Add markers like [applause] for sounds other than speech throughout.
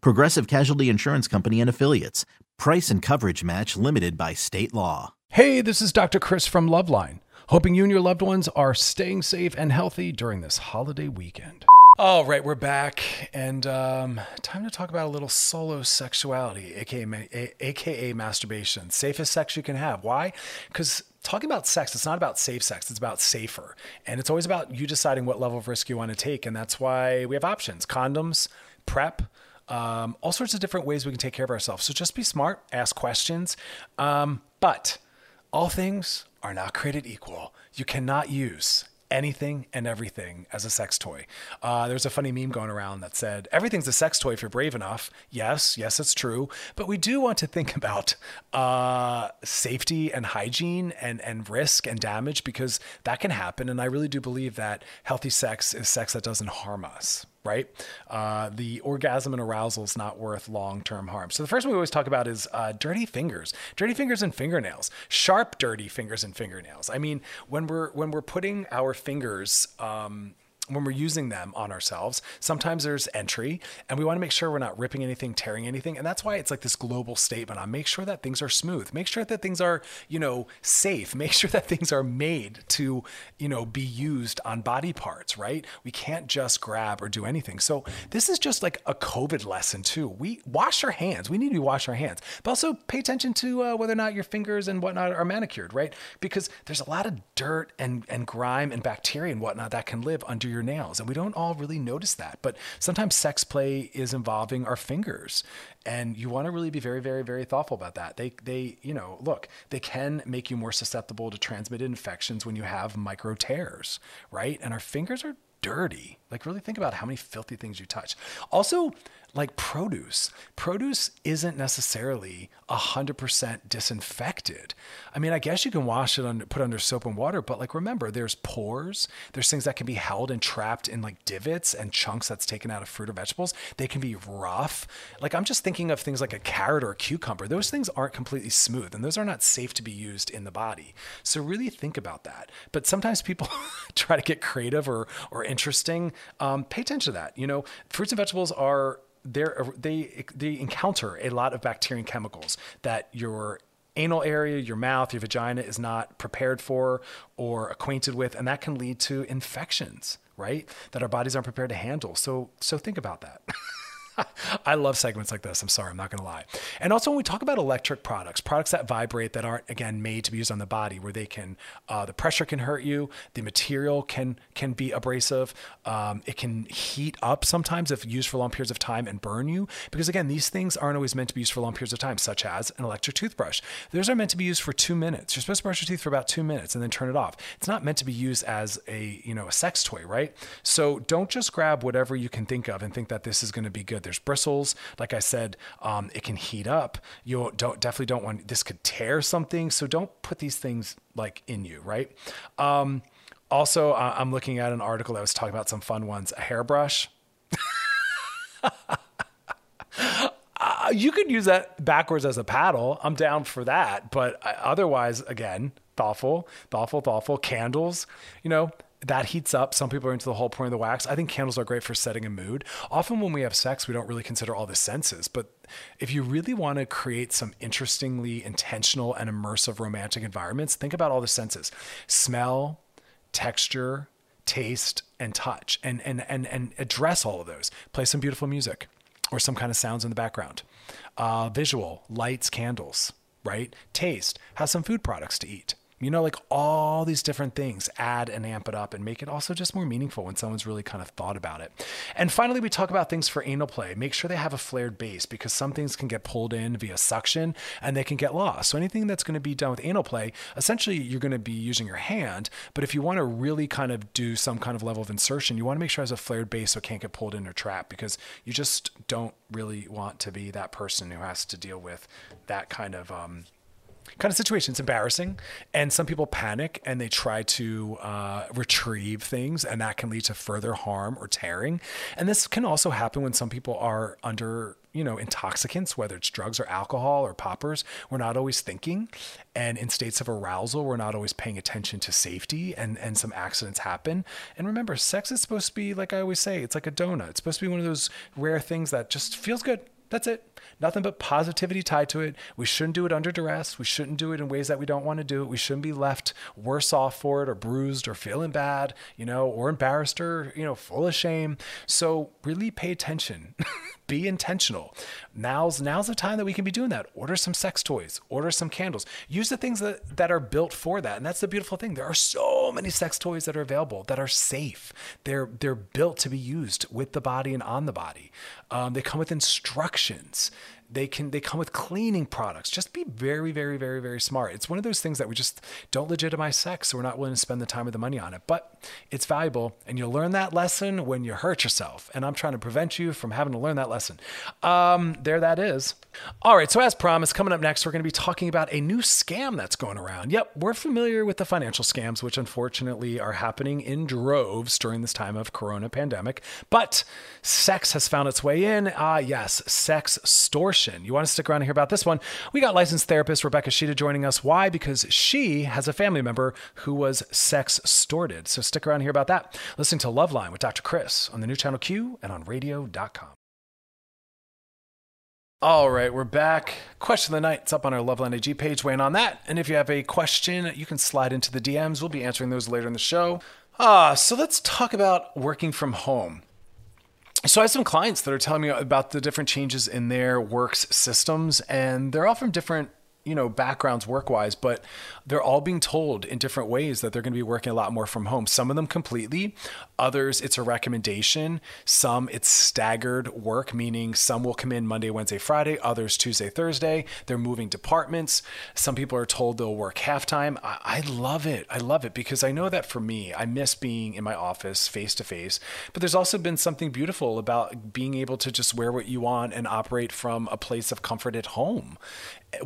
Progressive Casualty Insurance Company and Affiliates. Price and coverage match limited by state law. Hey, this is Dr. Chris from Loveline. Hoping you and your loved ones are staying safe and healthy during this holiday weekend. All right, we're back, and um, time to talk about a little solo sexuality, aka, aka masturbation. Safest sex you can have. Why? Because talking about sex, it's not about safe sex, it's about safer. And it's always about you deciding what level of risk you want to take. And that's why we have options condoms, PrEP. Um, all sorts of different ways we can take care of ourselves. So just be smart, ask questions. Um, but all things are not created equal. You cannot use anything and everything as a sex toy. Uh, there's a funny meme going around that said, everything's a sex toy if you're brave enough. Yes, yes, it's true. But we do want to think [laughs] about uh, safety and hygiene and, and risk and damage because that can happen. And I really do believe that healthy sex is sex that doesn't harm us right? Uh, the orgasm and arousal is not worth long term harm. So, the first one we always talk about is uh, dirty fingers, dirty fingers and fingernails, sharp, dirty fingers and fingernails. I mean, when we're when we're putting our fingers, um, when we're using them on ourselves, sometimes there's entry and we want to make sure we're not ripping anything, tearing anything. And that's why it's like this global statement on make sure that things are smooth, make sure that things are, you know, safe, [laughs] make sure that things are made to, you know, be used on body parts, right? We can't just grab or do anything. So this is just like a COVID lesson too. We wash our hands. We need to wash our hands, but also pay attention to uh, whether or not your fingers and whatnot are manicured, right? Because there's a lot of dirt and, and grime and bacteria and whatnot that can live under your your nails. And we don't all really notice that. But sometimes sex play is involving our fingers. And you want to really be very, very, very thoughtful about that. They, they, you know, look, they can make you more susceptible to transmitted infections when you have micro tears, right? And our fingers are dirty. Like, really think about how many filthy things you touch. Also, like produce. Produce isn't necessarily 100% disinfected. I mean, I guess you can wash it under, put under soap and water, but like remember, there's pores, there's things that can be held and trapped in like divots and chunks that's taken out of fruit or vegetables. They can be rough. Like I'm just thinking of things like a carrot or a cucumber. Those things aren't completely smooth and those are not safe to be used in the body. So really think about that. But sometimes people [laughs] try to get creative or or interesting. Um, pay attention to that. You know, fruits and vegetables are Uh, they they encounter a lot of bacteria and chemicals that your anal area, your mouth, your vagina is not prepared for or acquainted with, and that can lead to infections, right? That our bodies aren't prepared to handle. So so think about that. [laughs] [laughs] I love segments like this. I'm sorry, I'm not going to lie. And also, when we talk about electric products, products that vibrate that aren't again made to be used on the body, where they can, uh, the pressure can hurt you, the material can can be abrasive, um, it can heat up sometimes if used for long periods of time and burn you. Because again, these things aren't always meant to be used for long periods of time, such as an electric toothbrush. Those are meant to be used for two minutes. You're supposed to brush your teeth for about two minutes and then turn it off. It's not meant to be used as a you know a sex toy, right? So don't just grab whatever you can think of and think that this is going to be good. There's bristles. Like I said, um, it can heat up. You don't definitely don't want this could tear something. So don't put these things like in you, right? Um, also, uh, I'm looking at an article that was talking about some fun ones. A hairbrush. [laughs] uh, you could use that backwards as a paddle. I'm down for that. But uh, otherwise, again, thoughtful, thoughtful, thoughtful. Candles, you know, that heats up. Some people are into the whole point of the wax. I think candles are great for setting a mood. Often when we have sex, we don't really consider all the senses, but if you really want to create some interestingly intentional and immersive romantic environments, think about all the senses. Smell, texture, taste, and touch and and and and address all of those. Play some beautiful music. or some kind of sounds in the background. Uh, visual, lights, candles, right? Taste, have some food products to eat. You know, like all these different things add and amp it up and make it also just more meaningful when someone's really kind of thought about it. And finally, we talk about things for anal play. Make sure they have a flared base because some things can get pulled in via suction and they can get lost. So anything that's going to be done with anal play, essentially you're going to be using your hand. But if you want to really kind of do some kind of level of insertion, you want to make sure it has a flared base so it can't get pulled in or trapped because you just don't really want to be that person who has to deal with that kind of um, kind of situation. It's embarrassing, and some people panic and they try to uh, retrieve things, and that can lead to further harm or tearing. And this can also happen when some people are under you know intoxicants whether it's drugs or alcohol or poppers we're not always thinking and in states of arousal we're not always paying attention to safety and and some accidents happen and remember sex is supposed to be like i always say it's like a donut it's supposed to be one of those rare things that just feels good that's it. Nothing but positivity tied to it. We shouldn't do it under duress. We shouldn't do it in ways that we don't want to do it. We shouldn't be left worse off for it or bruised or feeling bad, you know, or embarrassed or, you know, full of shame. So really pay attention. [laughs] be intentional. Now's now's the time that we can be doing that. Order some sex toys, order some candles. Use the things that, that are built for that. And that's the beautiful thing. There are so many sex toys that are available that are safe. They're they're built to be used with the body and on the body. Um, they come with instructions they can they come with cleaning products. Just be very very very very smart. It's one of those things that we just don't legitimize sex so we're not willing to spend the time or the money on it. But it's valuable and you'll learn that lesson when you hurt yourself. And i'm trying to prevent you from having to learn that lesson. Um, there that is. All right so as promised coming up next we're going to be talking about a new scam that's going around. Yep we're familiar with the financial scams which unfortunately are happening in droves during this time of corona pandemic. But sex has found its way in. Ah uh, yes sextortion you want to stick around and hear about this one? We got licensed therapist Rebecca Sheeta joining us. Why? Because she has a family member who was sex extorted. So stick around and hear about that. Listen to Loveline with Dr. Chris on the new channel Q and on radio.com. All right, we're back. Question of the night. It's up on our Loveline IG page. Weighing on that. And if you have a question, you can slide into the DMs. We'll be answering those later in the show. Ah, so let's talk about working from home so I have some clients that are telling me about the different changes in their works systems, and they're all from different you know backgrounds work wise but they're all being told in different ways that they're going to be working a lot more from home. Some of them completely others it's a recommendation. Some it's staggered work meaning some will come in monday wednesday friday others tuesday thursday. They're moving departments. Some people are told they'll work half time I, I love it. I love it because i know that for me i miss being in my office face to face but there's also been something beautiful about being able to just wear what you want and operate from a place of comfort at home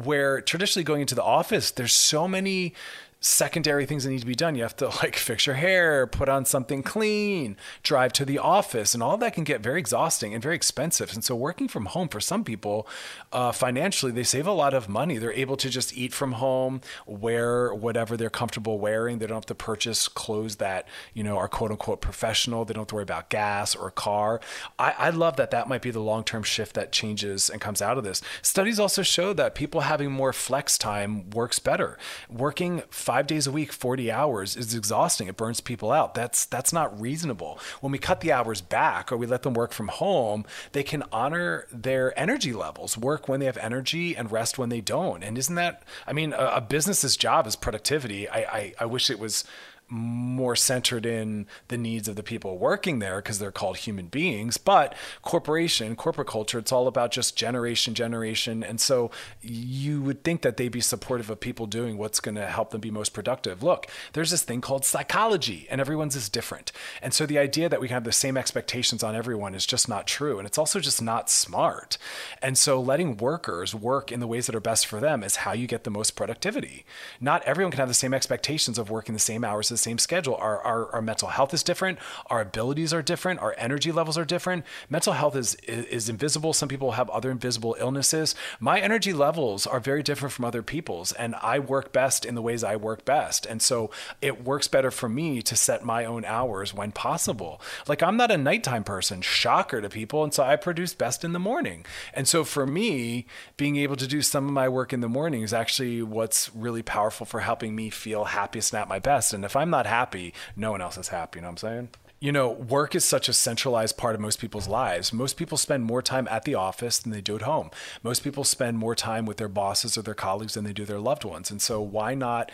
where traditionally going into the office, there's so many secondary things that need to be done. You have to [laughs] like fix your hair, put on something clean, drive to the office, and all that can get very exhausting and very expensive. And so, working from home for some people, uh, financially, they save a lot of money. They're able to just eat from home, wear whatever they're comfortable wearing. They don't have to purchase clothes that you know are quote unquote professional. They don't have to worry about gas or a car. I, I love that. That might be the long term shift that changes and comes out of this. Studies also show that people having more flex time works better. Working five days a week, 40 hours is exhausting. It burns people out. That's that's not reasonable. When we cut the hours back or we let them work from home, they can honor their energy levels, work when they have energy and rest when they don't. And isn't that I mean, a, a business's job is productivity. I, I, I wish it was more centered in the needs of the people working there because they're called human beings. But corporation, corporate culture, it's all about just generation, generation. And so you would think that they'd be supportive of people doing what's going to help them be most productive. Look, there's this thing called psychology, and everyone's is different. And so the idea that we have the same expectations on everyone is just not true. And it's also just not smart. And so letting workers work in the ways that are best for them is how you get the most productivity. Not everyone can have the same expectations of working the same hours as same schedule. Our, our, our mental health is different. Our abilities are different. Our energy levels are different. Mental health is, is, is invisible. Some people have other invisible illnesses. My energy levels are very different from other people's, and I work best in the ways I work best. And so it works better for me to set my own hours when possible. Like I'm not a nighttime person, shocker to people. And so I produce best in the morning. And so for me, being able to do some of my work in the morning is actually what's really powerful for helping me feel happiest and at my best. And if I'm not happy, no one else is happy. You know what I'm saying? you know, work is such a centralized part of most people's lives. Most people spend more time at the office than they do at home. Most people spend more time with their bosses or their colleagues than they do their loved ones. And so, why not?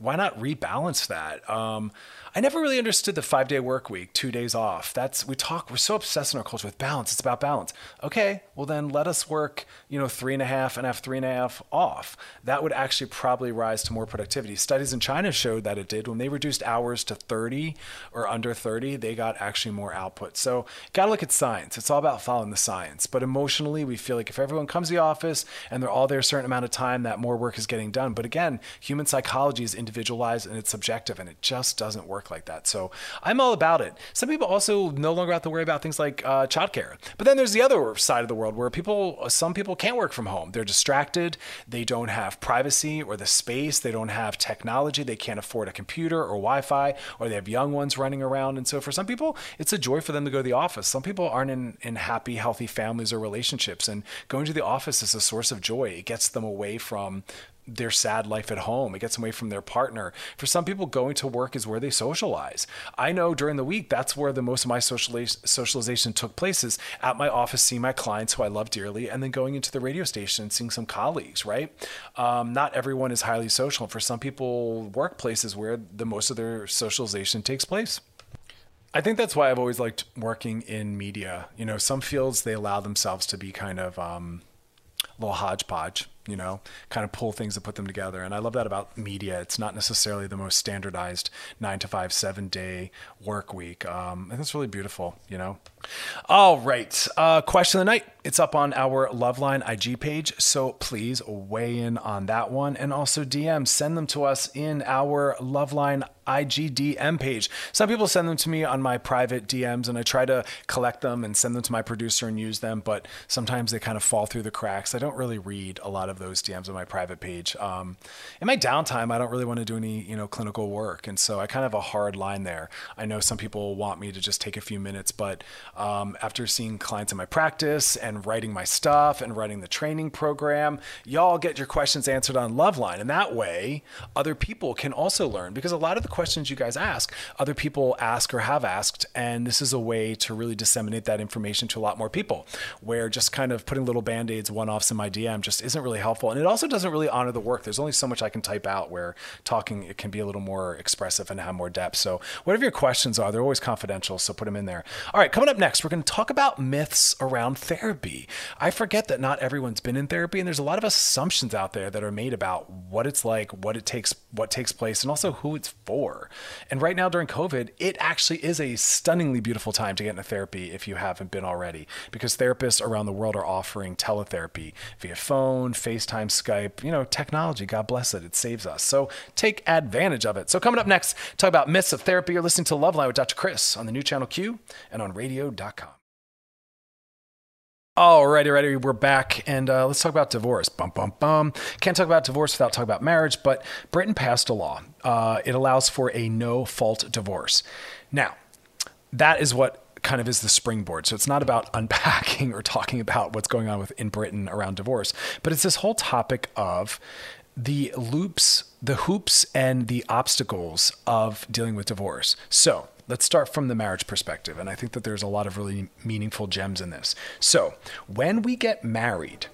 Why not rebalance that? Um, I never really understood the five day work week, two days off. That's we talk. We're so obsessed in our culture with balance. It's about balance. Okay, well then let us work. You know, three and a half and have three and a half off. That would actually probably rise to more productivity. Studies in China showed that it did. When they reduced hours to 30 or under 30, they got actually more output. So gotta look at science. It's all about following the science. But emotionally, we feel like if everyone comes to the office and they're all there a certain amount of time, that more work is getting done. But again, human psychology is individualized and it's subjective, and it just doesn't work like that. So I'm all about it. Some people also no longer have to worry about things like uh, childcare. But then there's the other side of the world where people, some people can't work from home. They're distracted. They don't have privacy or the space. They don't have technology. They can't afford a computer or Wi-Fi, or they have young ones running around. And so for some people, it's a joy for them to go to the office. Some people aren't in, in happy, healthy families or relationships, and going to the office is a source of joy. It gets them away from their sad life at home. It gets away from their partner. For some people, going to work is where they socialize. I know during the week, that's where the most of my socialization took place is at my office, seeing my clients who I love dearly, and then going into the radio station and seeing some colleagues, right? Um, not everyone is highly social. For some people, workplace is where the most of their socialization takes place. I think that's why I've always liked working in media. You know, some fields they allow themselves to be kind of um, a little hodgepodge you know, kind of pull things and put them together. And I love that about media. It's not necessarily the most standardized nine to five, seven day work week. Um, think it's really beautiful, you know. All right. Uh, question of the night. It's up on our Loveline IG page. So please weigh in on that one. And also DM, send them to us in our Loveline IG DM page. Some people send them to me on my private DMs, and I try to collect them and send them to my producer and use them. But sometimes they kind of fall through the cracks. I don't really read a lot of those DMs on my private page. Um, in my downtime, I don't really want to do any, you know, clinical work. And so I kind of have a hard line there. I know some people want me to just take a few minutes, but um, after seeing clients in my practice and writing my stuff and writing the training program, y'all get your questions answered on Loveline. And that way, other people can also learn because a lot of the questions you guys ask, other people ask or have asked. And this is a way to really disseminate that information to a lot more people, where just kind of putting little band aids, one offs in my DM just isn't really helpful. And it also doesn't really honor the work. There's only so much I can type out where talking, it can be a little more expressive and have more depth. So, whatever your questions are, they're always confidential. So, put them in there. All right, coming up next, we're going to talk about myths around therapy. I forget that not everyone's been in therapy, and there's a lot of assumptions out there that are made about what it's like, what it takes, what takes place, and also who it's for. And right now during COVID, it actually is a stunningly beautiful time to get into therapy if you haven't been already, because therapists around the world are offering teletherapy via phone, FaceTime, Skype, you know, technology. God bless it. It saves us. So take advantage of it. So coming up next, talk about myths of therapy. You're listening to Love Loveline with Dr. Chris on the new channel Q and on radio.com. Alrighty, righty, We're back, and uh, let's talk about divorce. Bum, bum, bum. Can't talk about divorce without talking about marriage, but Britain passed a law. Uh, it allows for a no fault divorce. Now, that is what kind of is the springboard. So it's not about [laughs] unpacking or talking about what's going on with in Britain around divorce, but it's this whole topic of the loops, the hoops, and the obstacles of dealing with divorce. So let's start from the marriage perspective. And I think that there's a lot of really meaningful gems in this. So when we get married,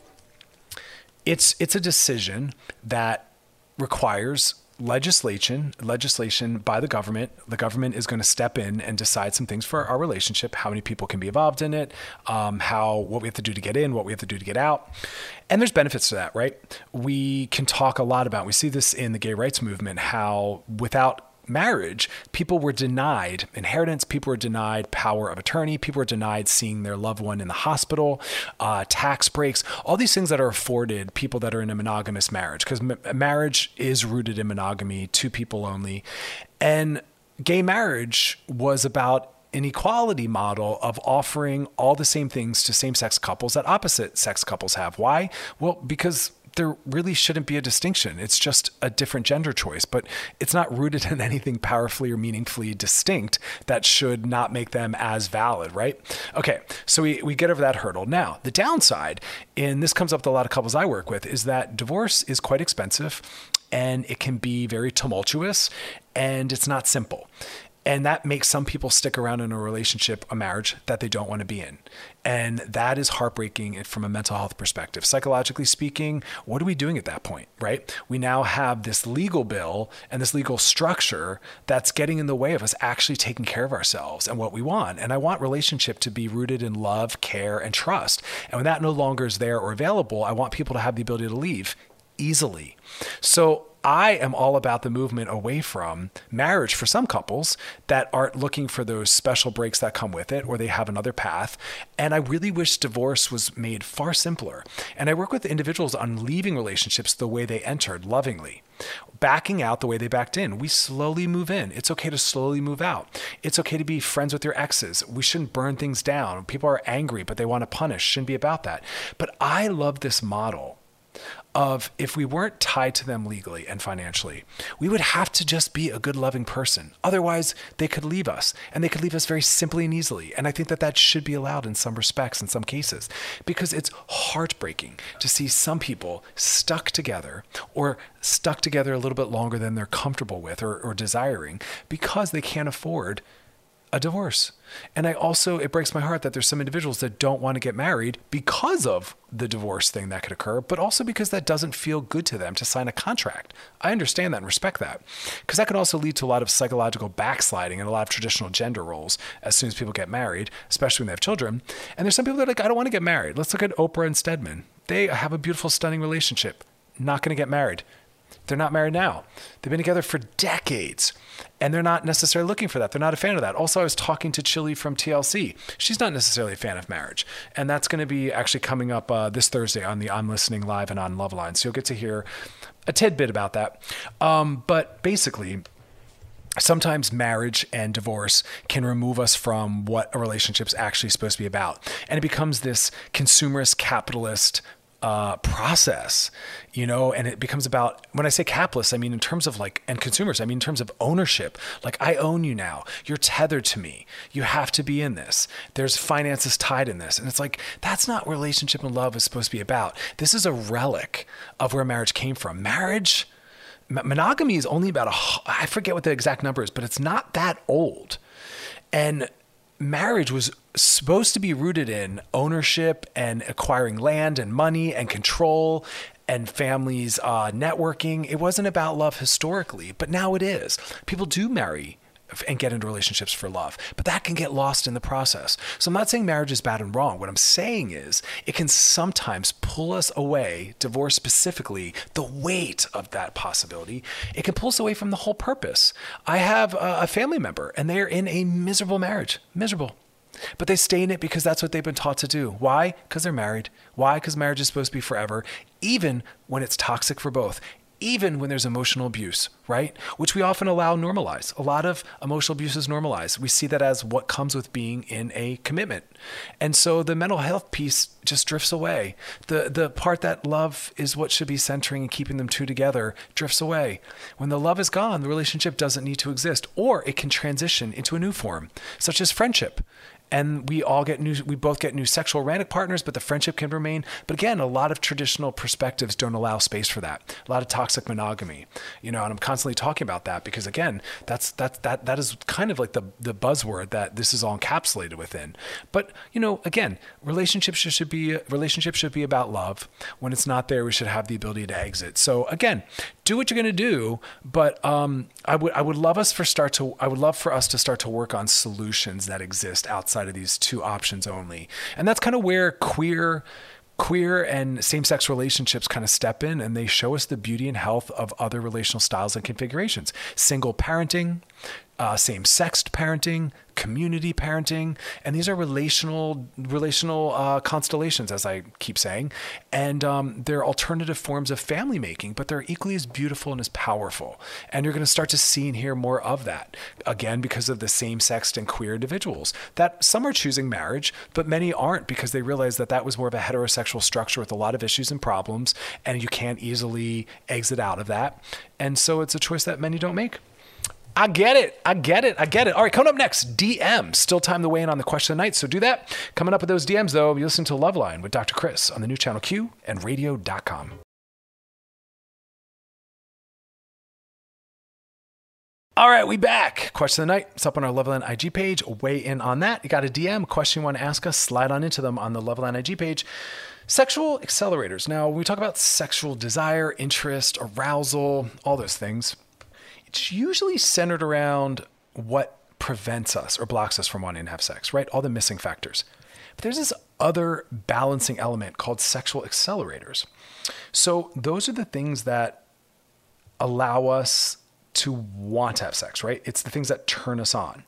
it's it's a decision that requires legislation legislation by the government the government is going to step in and decide some things for our relationship how many people can be involved in it um, how what we have to do to get in what we have to do to get out and there's benefits to that right we can talk a lot about we see this in the gay rights movement how without marriage, people were denied inheritance, people were denied power of attorney, people were denied seeing their loved one in the hospital, uh, tax breaks, all these things that are afforded people that are in a monogamous marriage, because m- marriage is rooted in monogamy, two people only. And gay marriage was about an equality model of offering all the same things to same sex couples that opposite sex couples have. Why? Well, because there really shouldn't be a distinction. It's just a different gender choice, but it's not rooted in anything powerfully or meaningfully distinct that should not make them as valid, right? Okay, so we, we get over that hurdle. Now, the downside, and this comes up with a lot of couples I work with, is that divorce is quite expensive and it can be very tumultuous and it's not simple. And that makes some people stick around in a relationship, a marriage that they don't want to be in. And that is heartbreaking from a mental health perspective. Psychologically speaking, what are we doing at that point, right? We now have this legal bill and this legal structure that's getting in the way of us actually taking care of ourselves and what we want. And I want relationship to be rooted in love, care, and trust. And when that no longer is there or available, I want people to have the ability to leave easily. So I am all about the movement away from marriage for some couples that aren't looking for those special breaks that come with it or they have another path. And I really wish divorce was made far simpler. And I work with individuals on leaving relationships the way they entered, lovingly. Backing out the way they backed in. We slowly move in. It's okay to slowly move out. It's okay to be friends with your exes. We shouldn't burn things down. People are angry, but they want to punish. Shouldn't be about that. But I love this model of if we weren't tied to them legally and financially, we would have to just be a good, loving person. Otherwise, they could leave us and they could leave us very simply and easily. And I think that that should be allowed in some respects, in some cases, because it's heartbreaking to see some people stuck together or stuck together a little bit longer than they're comfortable with or, or desiring because they can't afford a divorce. And I also, it breaks my heart that there's some individuals that don't want to get married because of the divorce thing that could occur, but also because that doesn't feel good to them to sign a contract. I understand that and respect that. Because that could also lead to a lot of psychological backsliding and a lot of traditional gender roles as soon as people get married, especially when they have children. And there's some people that are like, I don't want to get married. Let's look at Oprah and Stedman. They have a beautiful, stunning relationship, not going to get married. They're not married now. They've been together for decades and they're not necessarily looking for that. They're not a fan of that. Also, I was talking to Chilli from TLC. She's not necessarily a fan of marriage, and that's going to be actually coming up uh, this Thursday on the I'm Listening Live and on Loveline. So you'll get to hear a tidbit about that. Um, but basically, sometimes marriage and divorce can remove us from what a relationship's actually supposed to be about. And it becomes this consumerist capitalist uh, process, you know, and it becomes about when I say capitalist, I mean in terms of like, and consumers, I mean in terms of ownership. Like, I own you now. You're tethered to me. You have to be in this. There's finances tied in this. And it's like, that's not relationship and love is supposed to be about. This is a relic of where marriage came from. Marriage, monogamy is only about a, I forget what the exact number is, but it's not that old. And marriage was supposed to be rooted in ownership and acquiring land and money and control and families uh, networking. It wasn't about love historically, but now it is. People do marry and get into relationships for love. But that can get lost in the process. So I'm not saying marriage is bad and wrong. What I'm saying is it can sometimes pull us away, divorce specifically, the weight of that possibility. It can pull us away from the whole purpose. I have a family member and they're in a miserable marriage, miserable. But they stay in it because that's what they've been taught to do. Why? Because they're married. Why? Because marriage is supposed to be forever, even when it's toxic for both even when there's emotional abuse, right? Which we often allow normalize. A lot of emotional abuse is normalized. We see that as what comes with being in a commitment. And so the mental health piece just drifts away. The the part that love is what should be centering and keeping them two together drifts away. When the love is gone, the relationship doesn't need to exist or it can transition into a new form, such as friendship and we all get new we both get new sexual romantic partners but the friendship can remain. But again a lot of traditional perspectives don't allow space for that. A lot of toxic monogamy you know and i'm constantly talking about that because again that's that's that that is kind of like the the buzzword that this is all encapsulated within. But you know again relationships should be relationships should be about love. When it's not there we should have the ability to exit. So again do what you're going to do but um, i would i would love us for start to i would love for us to start to work on solutions that exist outside of these two options only. And that's kind of where queer queer and same-sex relationships kind of step in and they show us the beauty and health of other relational styles and configurations. Single parenting, uh, same-sex parenting, community parenting, and these are relational relational uh, constellations, as I keep saying, and um, they're alternative forms of family making, but they're equally as beautiful and as powerful. And you're going to start to see and hear more of that again because of the same-sex and queer individuals. That some are choosing marriage, but many aren't because they realize that that was more of a heterosexual structure with a lot of issues and problems, and you can't easily exit out of that. And so it's a choice that many don't make. I get it. I get it. I get it. All right, coming up next, DM. Still time to weigh in on the question of the night, so do that. Coming up with those DMs, though, you listen to Loveline with Dr. Chris on the new channel Q and radio.com. All right, we back. Question of the night. It's up on our Loveline IG page. Weigh in on that. You got a DM question you want to ask us? Slide on into them on the Loveline IG page. Sexual accelerators. Now, when we talk about sexual desire, interest, arousal, all those things, it's usually centered around what prevents us or blocks us from wanting to have sex, right? All the missing factors. But there's this other balancing element called sexual accelerators. So, those are the things that allow us to want to have sex, right? It's the things that turn us on.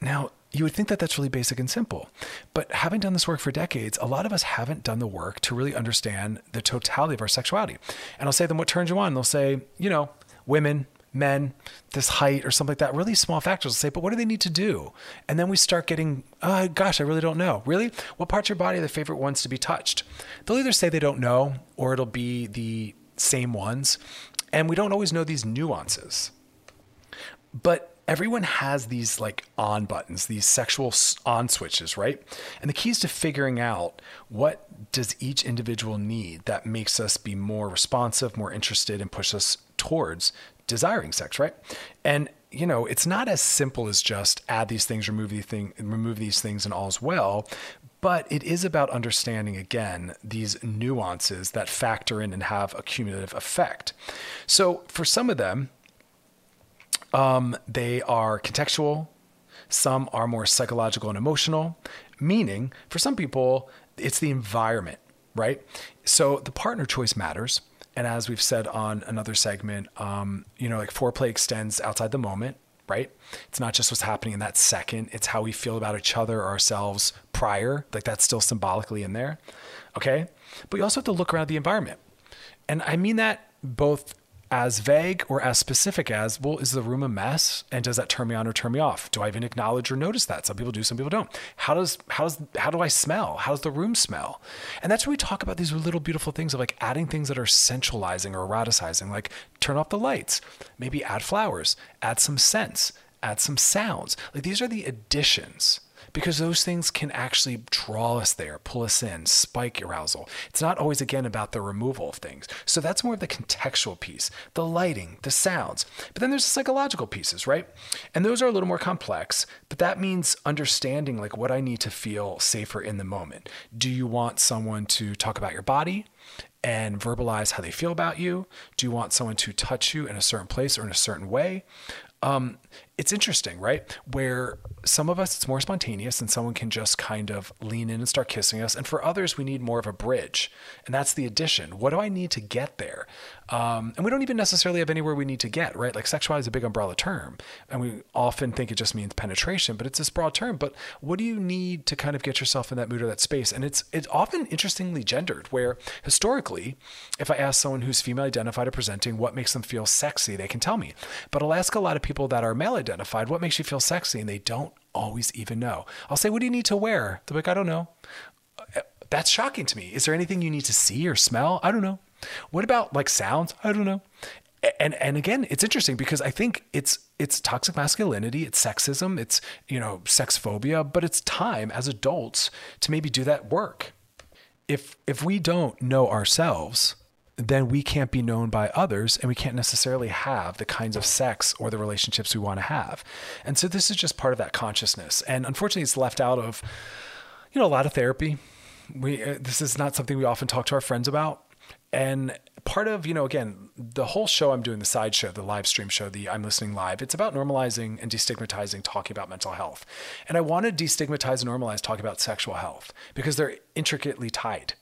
Now, you would think that that's really basic and simple. But having done this work for decades, a lot of us haven't done the work to really understand the totality of our sexuality. And I'll say to them, what turns you on? They'll say, you know, women, men, this height or something like that, really small factors. They'll say, but what do they need to do? And then we start getting, oh, gosh, I really don't know. Really? What parts of your body are the favorite ones to be touched? They'll either say they don't know or it'll be the same ones. And we don't always know these nuances. But everyone has these like on buttons, these sexual on switches, right? And the key is to figuring out what does each individual need that makes us be more responsive, more interested, and push us towards desiring sex, right? And you know, it's not as simple as just add these things, remove these thing, remove these things, and all's well. But it is about understanding again these nuances that factor in and have a cumulative effect. So for some of them, um, they are contextual. Some are more psychological and emotional. Meaning, for some people, it's the environment, right? So the partner choice matters. And as we've said on another segment, um, you know, like foreplay extends outside the moment, right? It's not just what's happening in that second, it's how we feel about each other or ourselves prior. Like that's still symbolically in there. Okay. But you also have to look around the environment. And I mean that both as vague or as specific as, well, is the room a mess? And does that turn me on or turn me off? Do I even acknowledge or notice that? Some people do, some people don't. How does how does how do I smell? How does the room smell? And that's where we talk about these little beautiful things of like adding things that are sensualizing or eroticizing, like turn off the lights, maybe add flowers, add some scents, add some sounds. Like these are the additions because those things can actually draw us there, pull us in, spike arousal. It's not always, again, about the removal of things. So that's more of the contextual piece, the lighting, the sounds. But then there's the psychological pieces, right? And those are a little more complex, but that means understanding like what I need to feel safer in the moment. Do you want someone to talk about your body? and verbalize how they feel about you? Do you want someone to touch you in a certain place or in a certain way? Um, it's interesting, right? Where some of us it's more spontaneous and someone can just kind of lean in and start kissing us. And for others, we need more of a bridge. And that's the addition. What do I need to get there? Um, and we don't even necessarily have anywhere we need to get, right? Like sexuality is a big umbrella term. And we often think it just means penetration, but it's this broad term. But what do you need to kind of get yourself in that mood or that space? And it's it's often interestingly gendered, where historically, if I ask someone who's female identified or presenting what makes them feel sexy, they can tell me. But I'll ask a lot of people that are male identified, what makes you feel sexy? And they don't always even know. I'll say, what do you need to wear? They're like, I don't know. Uh, that's shocking to me. Is there anything you need to see or smell? I don't know. What about like sounds? I don't know. And and again, it's interesting because I think it's it's toxic masculinity, it's sexism, it's you know sex phobia, but it's time as adults to maybe do that work. If if we don't know ourselves, then we can't be known by others and we can't necessarily have the kinds of sex or the relationships we want to have. And so this is just part of that consciousness. And unfortunately, it's left out of, you know, a lot of therapy. We, uh, this is not something we often talk to our friends about. And part of, you know, again, the whole show I'm doing, the side show, the live stream show, the I'm listening live, it's about normalizing and destigmatizing talking about mental health. And I want to destigmatize and normalize talking about sexual health because they're intricately tied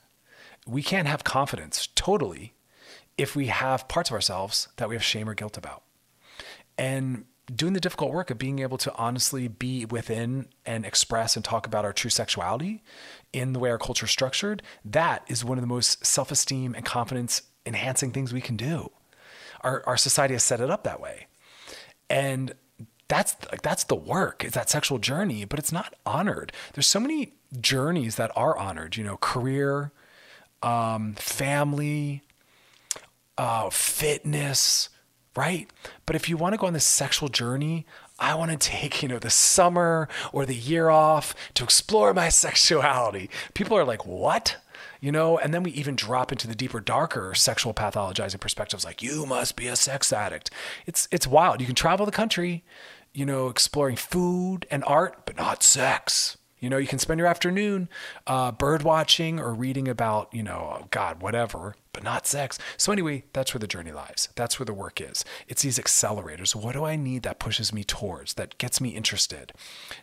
we can't have confidence totally if we have parts of ourselves that we have shame or guilt about. And doing the difficult work of being able to honestly be within and express and talk about our true sexuality in the way our culture is structured, that is one of the most self esteem and confidence enhancing things we can do. Our, our society has set it up that way. And that's like that's the work is that sexual journey but it's not honored there's so many journeys that are honored you know career um, family, uh, fitness, right? But if you want to go on this sexual journey, I want to take, you know, the summer or the year off to explore my [laughs] sexuality. People are like, what? you know, and then we even drop into the deeper, darker sexual pathologizing perspectives like you must be a sex addict. It's it's wild. You can travel the country, you know, exploring food and art, but not sex. You know, you can spend your afternoon uh, bird watching or reading about, you know, oh God, whatever, but not sex. So, anyway, that's where the journey lies. That's where the work is. It's these accelerators. What do I need that pushes me towards, that gets me interested?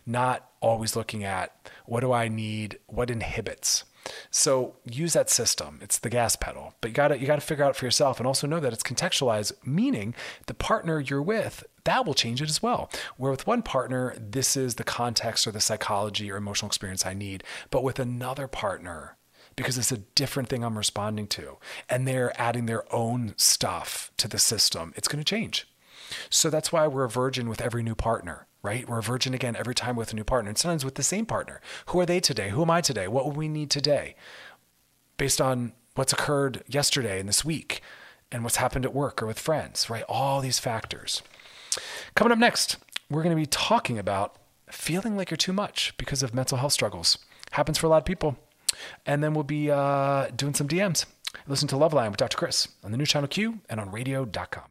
Not always looking at what do I need, what inhibits. So use that system. It's the gas pedal, but you got to you got to figure out for yourself, and also know that it's contextualized. Meaning, the partner you're with that will change it as well. Where with one partner, this is the context or the psychology or emotional experience I need, but with another partner, because it's a different thing I'm responding to, and they're adding their own stuff to the system, it's going to change. So that's why we're a virgin with every new partner right? We're a virgin again every time with a new partner, and sometimes with the same partner. Who are they today? Who am I today? What will we need today? Based on what's occurred yesterday and this week, and what's happened at work or with friends, right? All these factors. Coming up next, we're going to be talking about feeling like you're too much because of mental health struggles. Happens for a lot of people. And then we'll be uh, doing some DMs. Listen to Love Line with Dr. Chris on the new channel Q and on radio.com.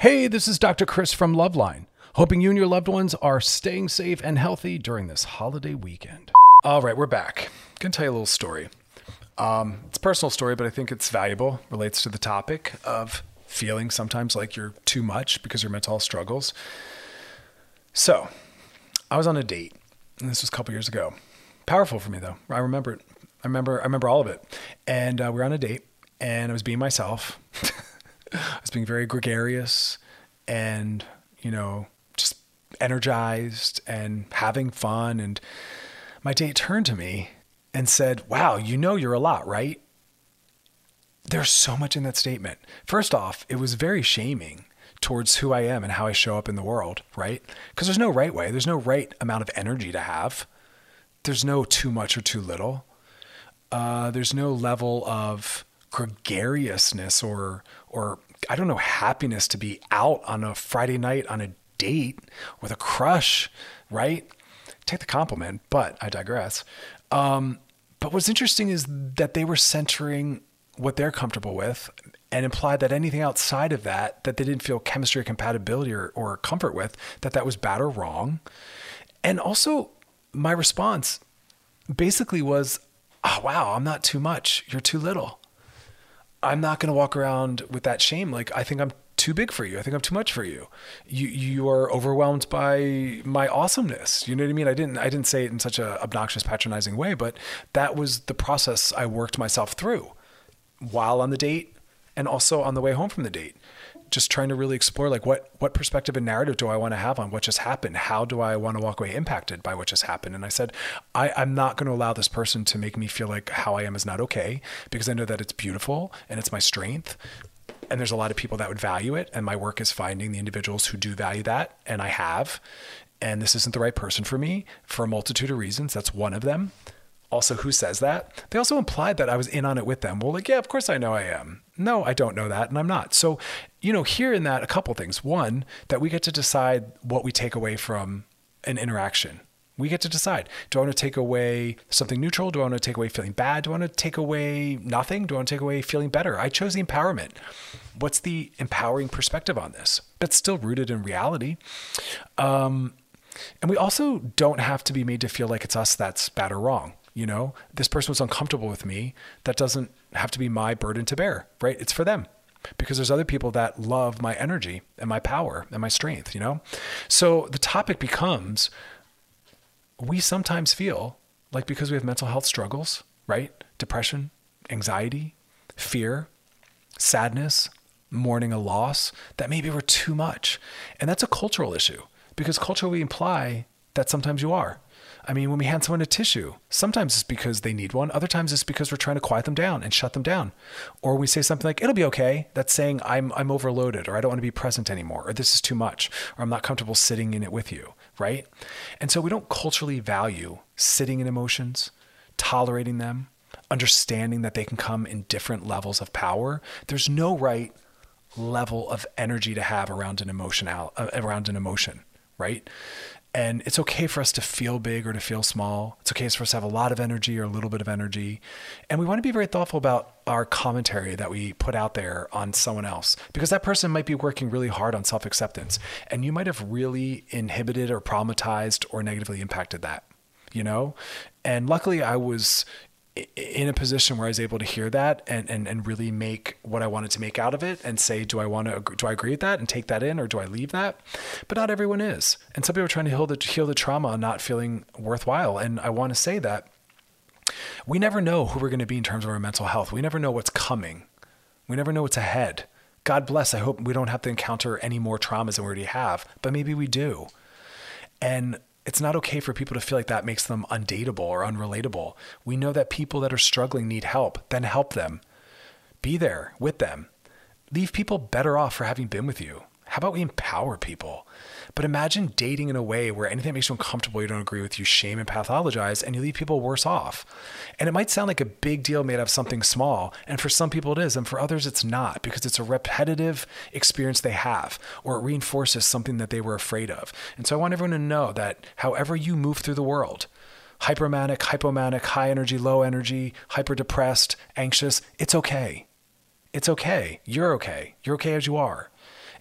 Hey, this is Dr. Chris from Loveline. Hoping you and your loved ones are staying safe and healthy during this holiday weekend. All right, we're back. I'm to tell you a little story. Um, it's a personal story, but I think it's valuable, relates to the topic of feeling sometimes like you're too much because your mental struggles. So, I was on a date, and this was a couple years ago. Powerful for me, though. I remember it. I remember, I remember all of it. And uh, we were on a date, and I was being myself. [laughs] I was being very gregarious and, you know, just energized and having fun. And my date turned to me and said, Wow, you know you're a lot, right? There's so much in that statement. First off, it was very shaming towards who I am and how I show up in the world, right? Because there's no right way, there's no right amount of energy to have, there's no too much or too little. Uh, there's no level of gregariousness or or I don't know happiness to be out on a Friday night on a date with a crush, right? Take the compliment, but I digress. Um, but what's interesting is that they were centering what they're comfortable with and implied that anything outside of that that they didn't feel chemistry or compatibility or, or comfort with that that was bad or wrong and also my response basically was oh wow i'm not too much you're too little I'm not going to walk around with that shame. Like, I think I'm too big for you. I think I'm too much for you. You you are overwhelmed by my awesomeness. You know what I mean? I didn't I didn't say it in such a obnoxious, patronizing way, but that was the process I worked myself through while on the date and also on the way home from the date just trying to really explore like what what perspective and narrative do I want to have on what just happened? How do I want to walk away impacted by what just happened? And I said, I, I'm not going to allow this person to make me feel like how I am is not okay because I know that it's beautiful and it's my strength. And there's a lot of people that would value it. And my work is finding the individuals who do value that. And I have. And this isn't the right person for me for a multitude of reasons. That's one of them also who says that. They also implied that I was in on it with them. Well, like, yeah, of course I know I am. No, I don't know that, and I'm not. So, you know, here in that, a couple things. One, that we get to decide what we take away from an interaction. We get to decide. Do I want to take away something neutral? Do I want to take away feeling bad? Do I want to take away nothing? Do I want to take away feeling better? I chose the empowerment. What's the empowering perspective on this? But still rooted in reality. Um, and we also don't have to be made to feel like it's us that's bad or wrong you know this person was uncomfortable with me that doesn't have to be my burden to bear right? It's for them. Because there's other people that love my energy and my power and my strength you know? So the topic becomes we sometimes feel like because we have mental health struggles right? Depression anxiety fear sadness mourning a loss that maybe we're too much. And that's a cultural issue because culturally we imply that sometimes you are I mean, when we hand someone a tissue, sometimes it's because they need one. Other times it's because we're trying to quiet them down and shut them down. Or we say something like, it'll be okay. That's saying I'm, I'm overloaded or I don't want to be present anymore or this is too much or I'm not comfortable sitting in it with you. Right. And so we don't culturally value sitting in emotions, tolerating them, understanding that they can come in different levels of power. There's no right level of energy to have around an emotion, uh, around an emotion. Right And it's okay for us to feel big or to feel small. It's okay for us to have a lot of energy or a little bit of energy. And we want to be very thoughtful about our commentary that we put out there on someone else because that person might be working really hard on self acceptance. And you might have really inhibited or problematized or negatively impacted that, you know? And luckily, I was in a position where I was able to hear that and, and, and really make what I wanted to make out of it and say, do I want to, do I agree with that and take that in or do I leave that? But not everyone is. And some people are trying to heal the, heal the trauma of not feeling worthwhile. And I want to say that we never know who we're going to be in terms of our mental health. We never know what's coming. We never know what's ahead. God bless. I hope we don't have to encounter any more traumas than we already have, but maybe we do. And it's not okay for people to feel like that makes them undateable or unrelatable. We know that people that are struggling need help, then help them. Be there with them. Leave people better off for having been with you. How about we empower people? But imagine dating in a way where anything that makes you uncomfortable, you don't agree with, you shame and pathologize, and you leave people worse off. And it might sound like a big deal made out of something small, and for some people it is, and for others it's not, because it's a repetitive experience they have, or it reinforces something that they were afraid of. And so I want everyone to know that however you move through the world, hypermanic, hypomanic, high energy, low energy, hyper depressed, anxious, it's okay. It's okay. You're okay. You're okay as you are.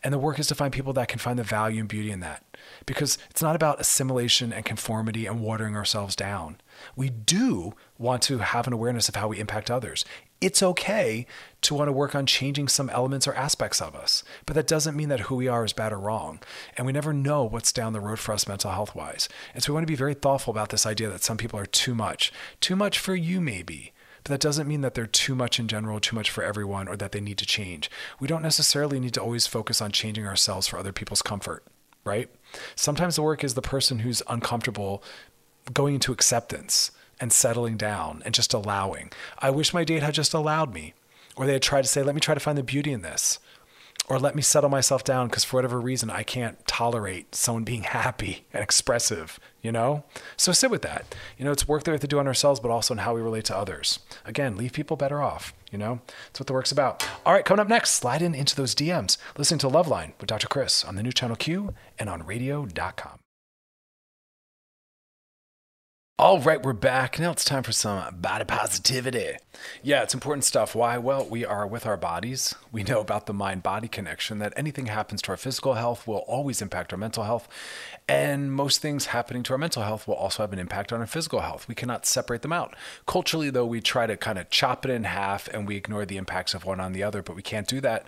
And the work is to find people that can find the value and beauty in that. Because it's not about assimilation and conformity and watering ourselves down. We do want to have an awareness of how we impact others. It's okay to want to work on changing some elements or aspects of us, but that doesn't mean that who we are is bad or wrong. And we never know what's down the road for us mental health wise. And so we want to be very thoughtful about this idea that some people are too much. Too much for you, maybe that doesn't mean that they're too much in general, too much for everyone, or that they need to change. We don't necessarily need to always focus on changing ourselves for other people's comfort, right? Sometimes the work is the person who's uncomfortable going into acceptance and settling down and just allowing. I wish my date had just allowed me. Or they had tried to say, let me try to find the beauty in this or let me settle myself down because for whatever reason I can't tolerate someone being [laughs] happy and expressive, you know? So sit with that. You know, it's work that we have to do on ourselves, but also in how we relate to others. Again, leave people better off, you know? That's what the work's about. All right, coming up next, slide in into those DMs. Listening to Loveline with Dr. Chris on the new channel Q and on radio.com. All right, we're back. Now it's time for some body positivity. Yeah, it's important stuff. Why? Well, we are with our bodies. We know about the mind body connection that anything happens to our physical health will always impact our mental health. And most things happening to our mental health will also have an impact on our physical health. We cannot separate them out. Culturally, though, we try to kind of chop it in half and we ignore the impacts of one on the other, but we can't do that.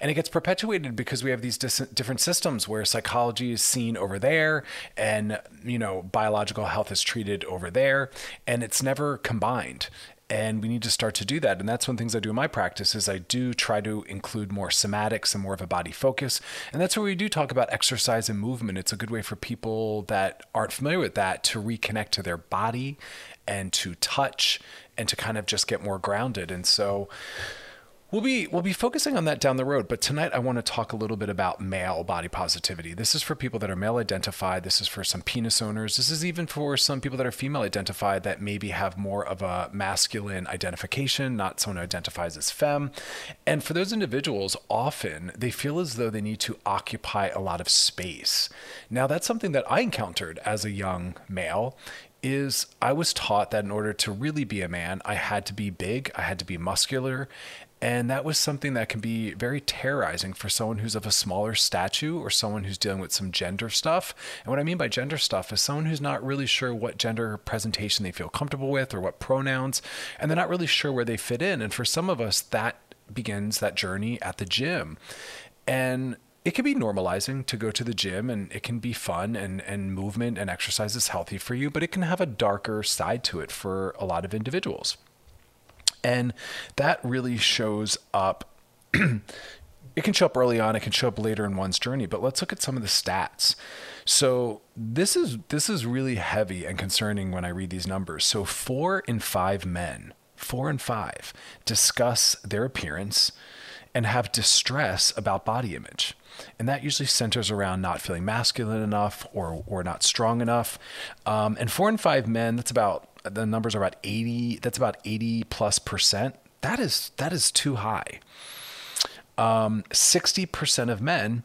And it gets perpetuated because we have these dis- different systems where psychology is seen over there and, you know, biological health is treated over there, and it's never combined and we need to start to do that. And that's one of the things i do in my practice is i do try to include more somatics and more of a body focus. And that's where we do talk about exercise and movement. It's a good way for people that aren't familiar with that to reconnect to their body and to touch and to kind of just get more grounded. And so We'll be we'll be focusing on that down the road, but tonight I want to talk a little bit about male body positivity. This is for people that are male identified. This is for some penis owners. This is even for some people that are female identified that maybe have more of a masculine identification, not someone who identifies as femme. And for those individuals, often they feel as though they need to occupy a lot of space. Now that's something that I encountered as a young male is I was taught that in order to really be a man, I had to be big, I had to be muscular, and that was something that can be very terrorizing for someone who's of a smaller stature or someone who's dealing with some gender stuff. And what I mean by gender stuff is someone who's not really sure what gender presentation they feel comfortable with or what pronouns, and they're not really sure where they fit in. And for some of us, that begins that journey at the gym. And it can be normalizing to go to the gym and it can be fun and, and movement and exercise is healthy for you, but it can have a darker side to it for a lot of individuals. And that really shows up. [clears throat] it can show up early on, it can show up later in one's journey, but let's look at some of the stats. So this is this is really heavy and concerning when I read these numbers. So 4 in 5 men, 4 in 5 discuss their appearance and have distress about body image. And that usually centers around not feeling masculine enough or, or not strong enough. Um, and four in five men, that's about the numbers are about 80 that's about 80 plus percent. That is that is too high. Um, 60% of men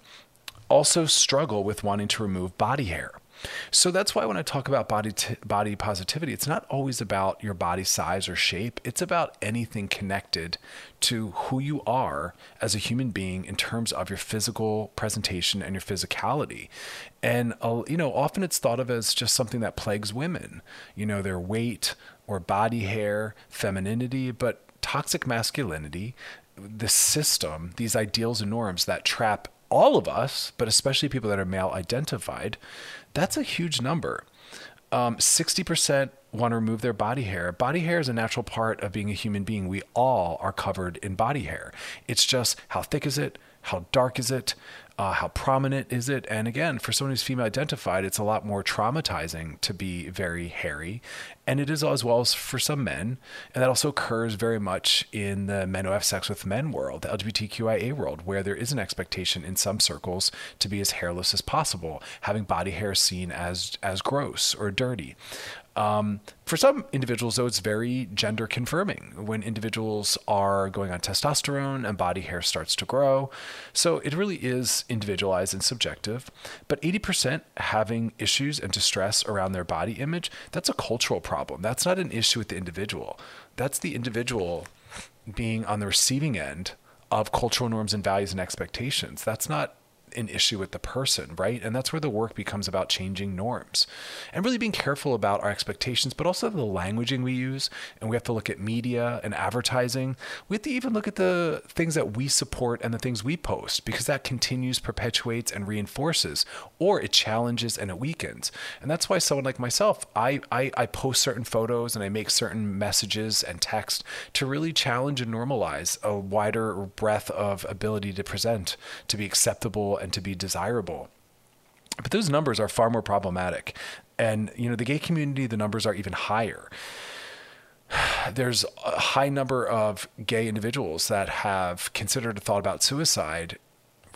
also struggle with wanting to remove body hair So that's why when I talk about body t- body positivity, it's not always about your body size or shape. It's about anything connected to who you are as a human being in terms of your physical presentation and your physicality. And uh, you know, often it's thought of as just something that plagues women. You know, their weight or body hair, femininity, but toxic masculinity, the system, these ideals and norms that trap all of us, but especially people that are male identified, that's a huge number. Um, 60% want to remove their body hair. Body hair is a natural part of being a human being. We all are covered in body hair. It's just how thick is it? How dark is it? Uh, how prominent is it? And again, for someone who's female identified, it's a lot more traumatizing to be very hairy. And it is as well as for some men. And that also occurs very much in the men who have sex with men world, the LGBTQIA world, where there is an expectation in some circles to be as hairless as possible, having body hair seen as, as gross or dirty. Um, for some individuals, though, it's very gender confirming when individuals are going on testosterone and body hair starts to grow. So it really is individualized and subjective. But 80% having issues and distress around their body image, that's a cultural problem. That's not an issue with the individual. That's the individual being on the receiving end of cultural norms and values and expectations. That's not an issue with the person, right? And that's where the work becomes about changing norms and really being careful about our expectations, but also the languaging we use. And we have to look at media and advertising. We have to even look at the things that we support and the things we post because that continues, perpetuates, and reinforces, or it challenges and it weakens. And that's why someone like myself, I, I, I post certain photos and I make certain messages and text to really challenge and normalize a wider breadth of ability to present, to be acceptable and to be desirable. But those numbers are far more problematic. And, you know, the gay community, the numbers are even higher. [sighs] There's a high number of gay individuals that have considered or thought about suicide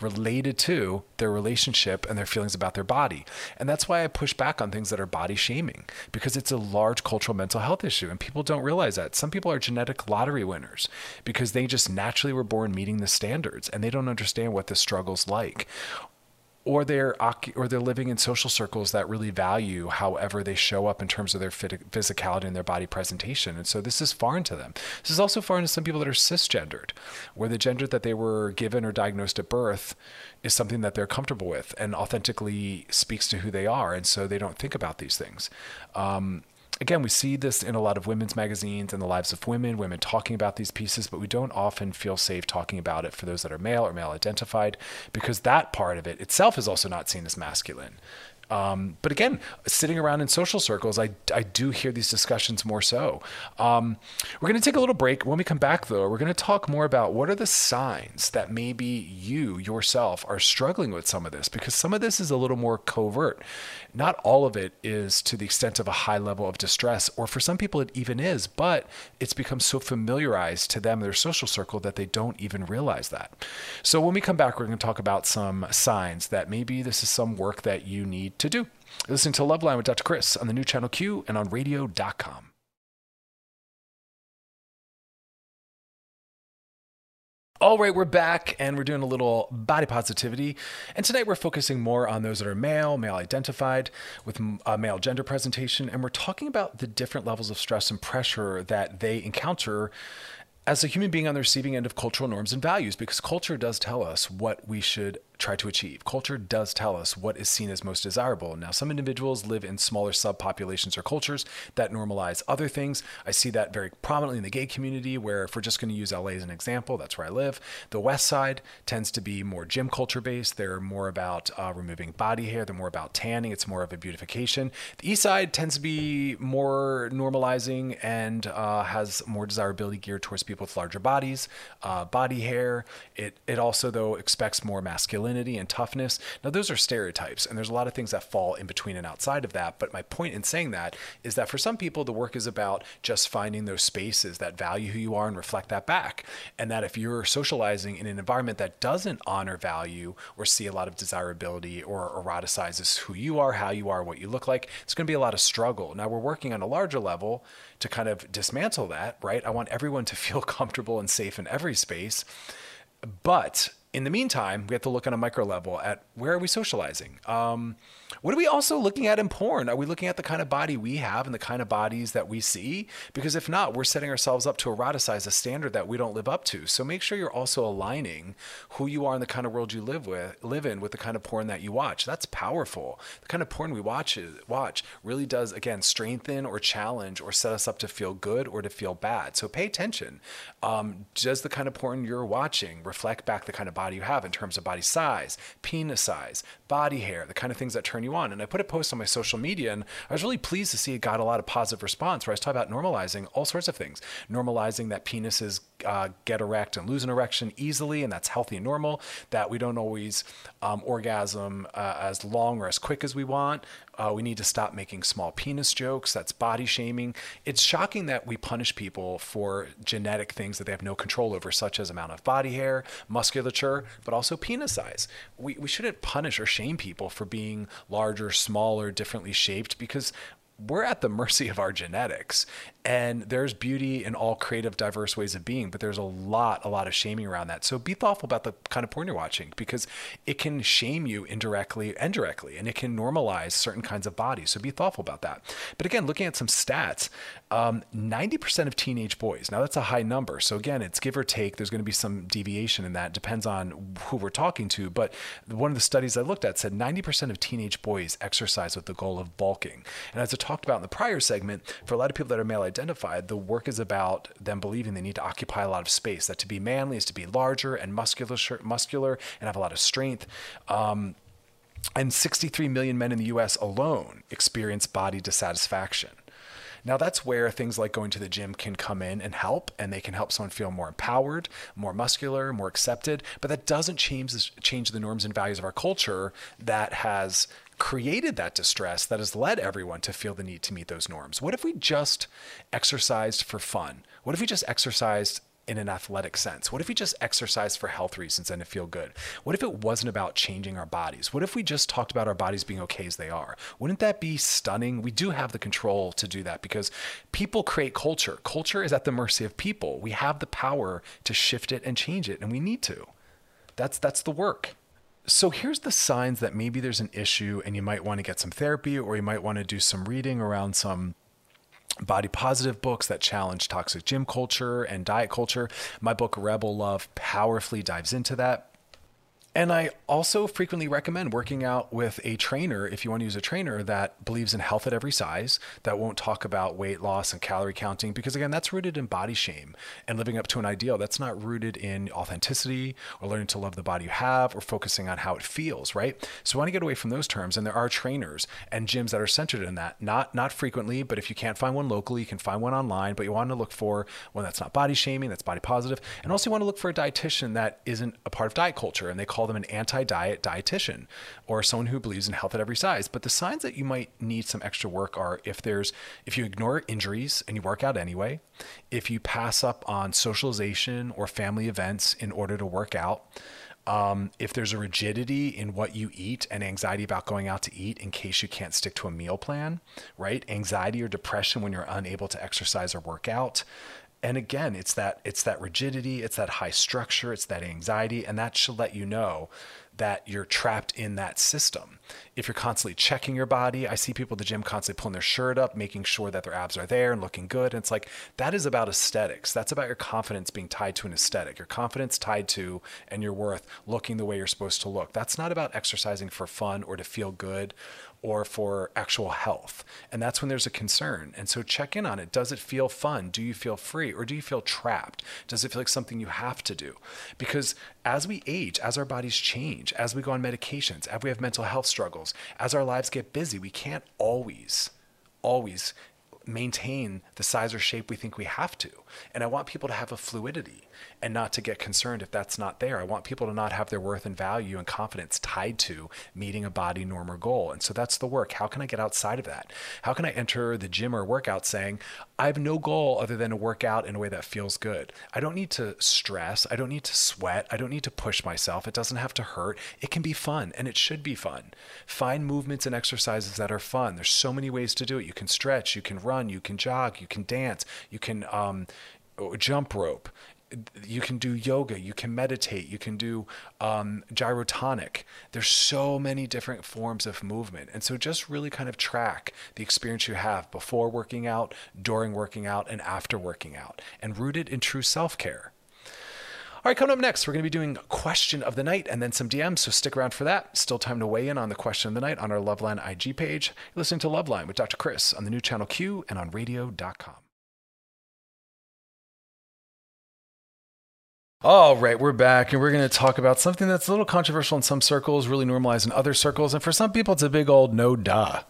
related to their relationship and their feelings about their body. And that's why I push back on things that are body shaming because it's a large cultural mental health issue and people don't realize that. Some people are genetic lottery winners because they just naturally were born meeting the standards and they don't understand what the struggle's like or they're or they're living in social circles that really value however they show up in terms of their physicality and their body presentation. And so this is foreign to them. This is also foreign to some people that are cisgendered where the gender that they were given or diagnosed at birth is something that they're comfortable with and authentically speaks to who they are. And so they don't think about these things. Um, again, we see this in a lot of women's magazines and the lives of women, women talking about these pieces, but we don't often feel safe talking about it for those that are male or male identified because that part of it itself is also not seen as masculine. Um, but again, sitting around in social circles, I, I do hear these discussions more so. Um, we're going to take a little break. When we come back, though, we're going to talk more about what are the signs that maybe you yourself are struggling with some of this, because some of this is a little more covert. Not all of it is to the extent of a high level of distress, or for some people, it even is, but it's become so familiarized to them, their social circle, that they don't even realize that. So when we come back, we're going to talk about some signs that maybe this is some work that you need to do. Listening to Love Loveline with Dr. Chris on the new channel Q and on radio.com. All right, we're back and we're doing a little body positivity. And tonight we're focusing more on those that are male, male identified, with a male gender presentation. And we're talking about the different levels of stress and pressure that they encounter as a human being on the receiving end of cultural norms and values, because culture does tell us what we should try to achieve. Culture does tell us what is seen as most desirable. Now, some individuals live in smaller subpopulations or cultures that normalize other things. I see that very prominently in the gay community, where if we're just going to use LA as an example, that's where I live. The West Side tends to be more gym culture based. They're more about uh, removing body hair, they're more about tanning, it's more of a beautification. The East Side tends to be more normalizing and uh, has more desirability geared towards people with larger bodies, uh, body hair. It, it also, though, expects more masculinity masculinity and toughness. Now, those are stereotypes, and there's a lot of things that fall in between and outside of that. But my point in saying that is that for some people, the work is about just finding those spaces that value who you are and reflect that back. And that if you're socializing in an environment that doesn't honor value or see a lot of desirability or eroticizes who you are, how you are, what you look like, it's going to be a lot of struggle. Now, we're working on a larger level to kind of dismantle that, right? I want everyone to [laughs] feel comfortable and safe in every space. But in the meantime, we have to look on a micro level at where are we socializing. Um, What are we also looking at in porn? Are we looking at the kind of body we have and the kind of bodies that we see? Because if not, we're setting ourselves up to eroticize a standard that we don't live up to. So make sure you're also aligning who you are and the kind of world you live with, live in, with the kind of porn that you watch. That's powerful. The kind of porn we watch watch really does again strengthen or challenge or set us up to feel good or to feel bad. So pay attention. Um, does the kind of porn you're watching reflect back the kind of body you have in terms of body size, penis size, body hair, the kind of things that turn you on? And I put a post on my social media, and I was really pleased to see it got a lot of positive response. Where I was talking about normalizing all sorts of things, normalizing that penises uh, get erect and lose an erection easily, and that's healthy and normal. That we don't always um, orgasm uh, as long or as quick as we want. Uh, we need to stop making small penis jokes. That's body shaming. It's shocking that we punish people for genetic things that they have no control over, such as amount of body hair, musculature, but also penis size. We, we shouldn't punish or shame people for being larger, smaller, differently shaped because we're at the [laughs] mercy of our genetics and there's beauty in all creative diverse ways of being but there's a lot a lot of shaming around that. So be thoughtful about the kind of porn you're watching because it can shame you indirectly and directly and it can normalize certain kinds of bodies. So be thoughtful about that. But again looking at some stats um, 90% of teenage boys now that's a high number. So again it's give or take there's going to be some deviation in that depends on who we're talking to but one of the studies i looked at said 90% of teenage boys exercise with the goal of bulking. And as I talked about in the prior segment, for a lot of people that are male identified, the work is about them believing they need to occupy a lot of space. That to be manly is to be larger and muscular, muscular and have a lot of strength. Um, and 63 million men in the US alone experience body dissatisfaction. Now, that's where things like going to the gym can come in and help, and they can help someone feel more empowered, more muscular, more accepted. But that doesn't change, change the norms and values of our culture that has created that distress that has led everyone to feel the need to meet those norms? What if we just exercised for fun? What if we just exercised in an athletic sense? What if we just exercised for health reasons and to feel good? What if it wasn't about changing our bodies? What if we just talked about our bodies being okay as they are? Wouldn't that be stunning? We do have the control to do that because people create culture. Culture is at the mercy of people. We have the power to shift it and change it, and we need to. That's that's the work. So here's the signs that maybe there's an issue and you might want to get some therapy or you might want to do some reading around some body positive books that challenge toxic gym culture and diet culture. My book, Rebel Love, powerfully dives into that. And I also frequently recommend working out with a trainer if you want to use a trainer that believes in health at every size, that won't talk about weight loss and calorie counting, because again, that's rooted in body shame and living up to an ideal. That's not rooted in authenticity or learning to love the body you have or focusing on how it feels, right? So I want to get away from those terms. And there are trainers and gyms that are centered in that. Not not frequently, but if you can't find one locally, you can find one online. But you want to look for one that's not body shaming, that's body positive, and also you want to look for a dietitian that isn't a part of diet culture. And they call them an anti-diet dietitian or someone who believes in health at every size. But the signs that you might need some extra work are if there's if you ignore injuries and you work out anyway, if you pass up on socialization or family events in order to work out. Um, if there's a rigidity in what you eat and anxiety about going out to eat in case you can't stick to a meal plan, right? Anxiety or depression when you're unable to exercise or work out, and again it's that it's that rigidity it's that high structure it's that anxiety and that should let you know that you're trapped in that system. If you're constantly checking your body, I see people at the gym constantly pulling their shirt up, making sure that their abs are there and looking good. And it's like that is about aesthetics. That's about your confidence being tied to an aesthetic. Your confidence tied to and your worth looking the way you're supposed to look. That's not about exercising for fun or to feel good or for actual health. And that's when there's a concern. And so check in on it. Does it feel fun? Do you feel free or do you feel trapped? Does it feel like something you have to do? Because as we age, as our bodies change, as we go on medications, as we have mental health struggles, as our lives get busy, we can't always, always maintain the size or shape we think we have to. And I want people to have a fluidity and not to get concerned if that's not there. I want people to not have their worth and value and confidence tied to meeting a body norm or goal. And so that's the work. How can I get outside of that? How can I enter the gym or workout saying, I have no goal other than to work out in a way that feels good? I don't need to stress. I don't need to sweat. I don't need to push myself. It doesn't have to hurt. It can be fun and it should be fun. Find movements and exercises that are fun. There's so many ways to do it. You can stretch, you can run, you can jog, you can dance, you can um, jump rope you can do yoga, you can meditate, you can do um, gyrotonic. There's so many different forms of movement. And so just really kind of track the experience you have before working out, during working out, and after working out, and root it in true self care. All right, coming up next, we're going to be doing question of the night and then some DMs, so stick around for that. Still time to weigh in on the question of the night on our Loveline IG page. You're listening to Loveline with Dr. Chris on the new channel Q and on radio.com. All right, we're back and we're going to talk about something that's a little controversial in some circles, really normalized in other circles, and for some people, it's a big old no duh.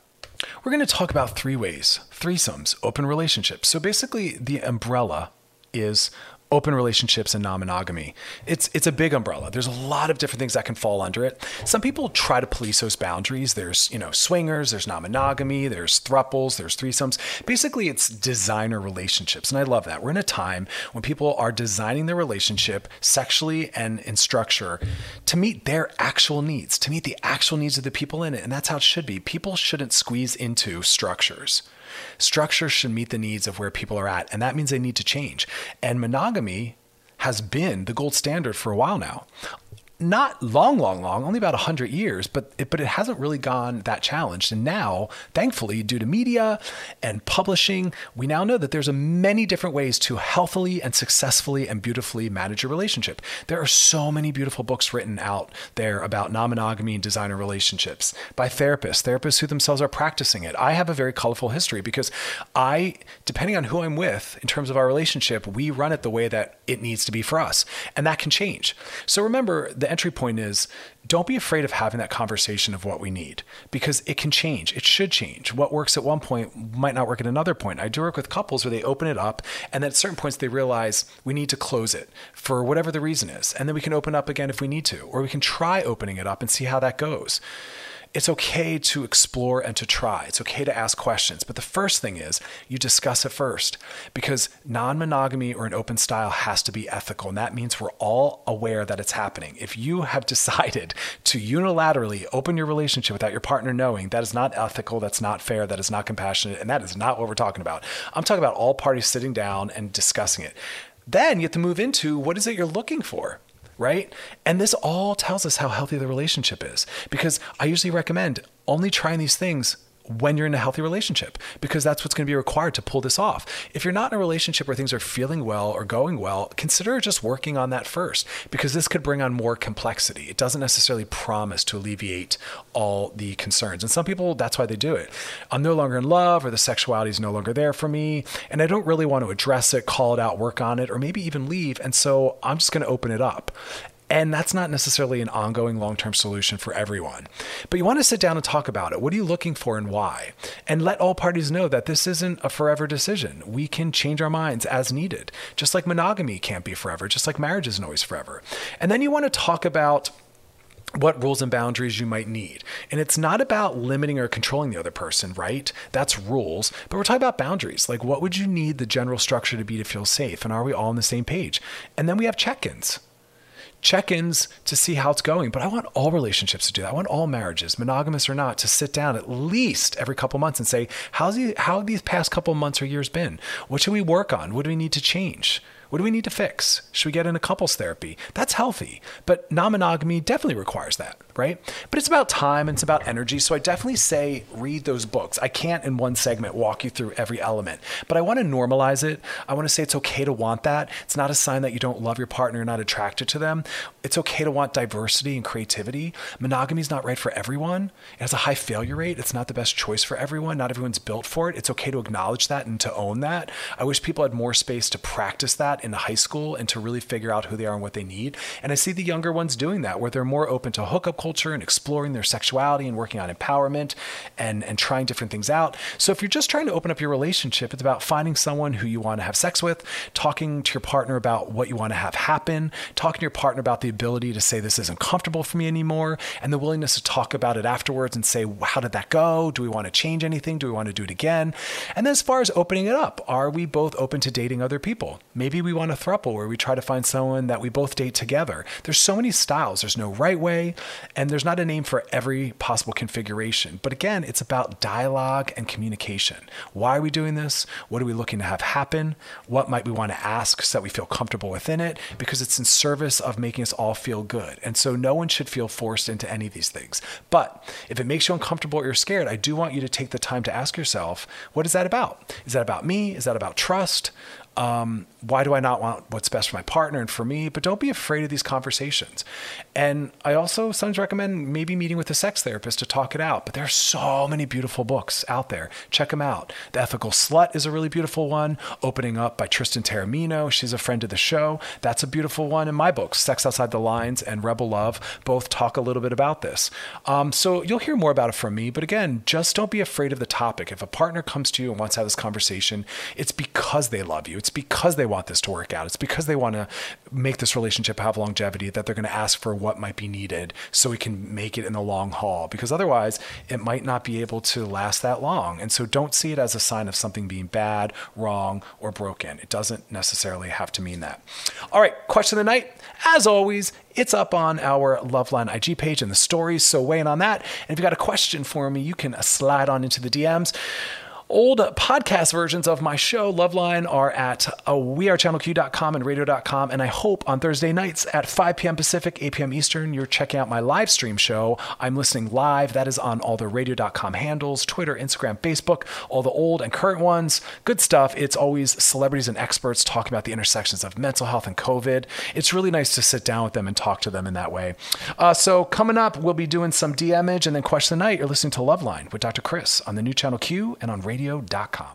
We're going to talk about three ways threesomes, open relationships. So basically, the umbrella is open relationships and non-monogamy. It's it's a big umbrella. There's a lot of different things that can fall under it. Some people try to police those boundaries. There's, you know, swingers, there's non-monogamy, there's thruples, there's threesomes. Basically, it's designer relationships. And I love that. We're in a time when people are designing their relationship sexually and in structure to meet their actual needs, to meet the actual needs of the people in it. And that's how it should be. People shouldn't squeeze into structures. Structure should meet the needs of where people are at, and that means they need to change. And monogamy has been the gold standard for a while now not long, long, long, only about 100 years, but it, but it hasn't really gone that challenged. And now, thankfully, due to media and publishing, we now know that there's a many different ways to healthily and successfully and beautifully manage a relationship. There are so many beautiful books written out there about non-monogamy and designer relationships by therapists, therapists who themselves are practicing it. I have a very colorful history because I, depending on who I'm with in terms of our relationship, we run it the way that it needs to be for us. And that can change. So remember, the the entry point is don't be afraid of having that conversation of what we need because it can change. It should change. What works at one point might not work at another point. I do work with couples where they open it up and at certain points they realize we need to close it for whatever the reason is. And then we can open up again if we need to, or we can try opening it up and see how that goes it's okay to explore and to try. It's okay to ask questions. But the first thing is you discuss it first because non monogamy or an open style has to be ethical. And that means we're all aware that it's happening. If you have [laughs] decided to unilaterally open your relationship without your partner knowing, that is not ethical, that's not fair, that is not compassionate, and that is not what we're talking about. I'm talking about all parties sitting down and discussing it. Then you have to move into what is it you're looking for? Right? And this all tells us how healthy the relationship is because I usually recommend only trying these things when you're in a healthy relationship because that's what's going to be required to pull this off. If you're not in a relationship where things are feeling well or going well, consider just working on that first because this could bring on more complexity. It doesn't necessarily promise to alleviate all the concerns. And some people, that's why they do it. I'm no longer in love or the sexuality is no longer there for me and I don't really want to address it, call it out, work on it, or maybe even leave. And so I'm just going to open it up. And that's not necessarily an ongoing long term solution for everyone. But you want to sit down and talk about it. What are you looking for and why? And let all parties know that this isn't a forever decision. We can change our minds as needed. Just like monogamy can't be forever, just like marriage isn't always forever. And then you want to talk about what rules and boundaries you might need. And it's not about limiting or controlling the other person, right? That's rules. But we're talking about boundaries. Like, what would you need the general structure to be to feel safe? And are we all on the same page? And then we have check ins check ins to see how it's going. But I want all relationships to do that. I want all marriages, monogamous or not, to sit down at least every couple months and say, How's the, how have these past couple months or years been? What should we work on? What do we need to change? What do we need to fix? Should we get into a couples therapy? That's healthy, but non monogamy definitely requires that, right? But it's about time and it's about energy. So I definitely say read those books. I can't in one segment walk you through every element, but I want to normalize it. I want to say it's okay to want that. It's not a sign that you don't love your partner, you're not attracted to them. It's okay to want diversity and creativity. Monogamy is not right for everyone. It has a high failure rate. It's not the best choice for everyone. Not everyone's built for it. It's okay to acknowledge that and to own that. I wish people had more space to practice that that in high school and to really figure out who they are and what they need. And I see the younger ones doing that, where they're more open to hookup culture and exploring their sexuality and working on empowerment and, and trying different things out. So if you're just trying to open up your relationship, it's about finding someone who you want to have sex with, talking to your partner about what you want to have happen, talking to your partner about the ability to say, this isn't comfortable for me anymore, and the willingness to talk about it afterwards and say, how did that go? Do we want to change anything? Do we want to do it again? And then as far as opening it up, are we both open to dating other people? Maybe we want a throuple where we try to find someone that we both date together. There's so many styles. There's no right way, and there's not a name for every possible configuration. But again, it's about dialogue and communication. Why are we doing this? What are we looking to have happen? What might we want to ask so that we feel comfortable within it? Because it's in service of making us all feel good. And so no one should feel forced into any of these things. But if it makes you uncomfortable or you're scared, I do want you to take the time to ask yourself, what is that about? Is that about me? Is that about trust? Um, why do I not want what's best for my partner and for me? But don't be afraid of these conversations. And I also sometimes recommend maybe meeting with a sex therapist to talk it out. But there are so many beautiful books out there. Check them out. The Ethical Slut is a really beautiful one. Opening Up by Tristan Taormino. She's a friend of the show. That's a beautiful one. In my books, Sex Outside the Lines and Rebel Love both talk a little bit about this. Um, so you'll hear more about it from me. But again, just don't be afraid of the topic. If a partner comes to you and wants to have this conversation, it's because they love you. It's because they want this to work out. It's because they want to make this relationship have longevity that they're going to ask for what might be needed so we can make it in the long haul. Because otherwise, it might not be able to last that long. And so don't see it as a sign of something being bad, wrong, or broken. It doesn't necessarily have to mean that. All right, question of the night. As always, it's up on our Loveline IG page and the stories. So weigh in on that. And if you got a question for me, you can slide on into the DMs. Old podcast versions of my show, Loveline, are at uh, wearechannelq.com and radio.com. And I hope on Thursday nights at 5 p.m. Pacific, 8 p.m. Eastern, you're checking out my live stream show. I'm listening live. That is on all the radio.com handles Twitter, Instagram, Facebook, all the old and current ones. Good stuff. It's always celebrities and experts talking about the intersections of mental health and COVID. It's really nice to sit down with them and talk to them in that way. Uh, so, coming up, we'll be doing some DMage and then question the night. You're listening to Loveline with Dr. Chris on the new channel Q and on radio radio.com.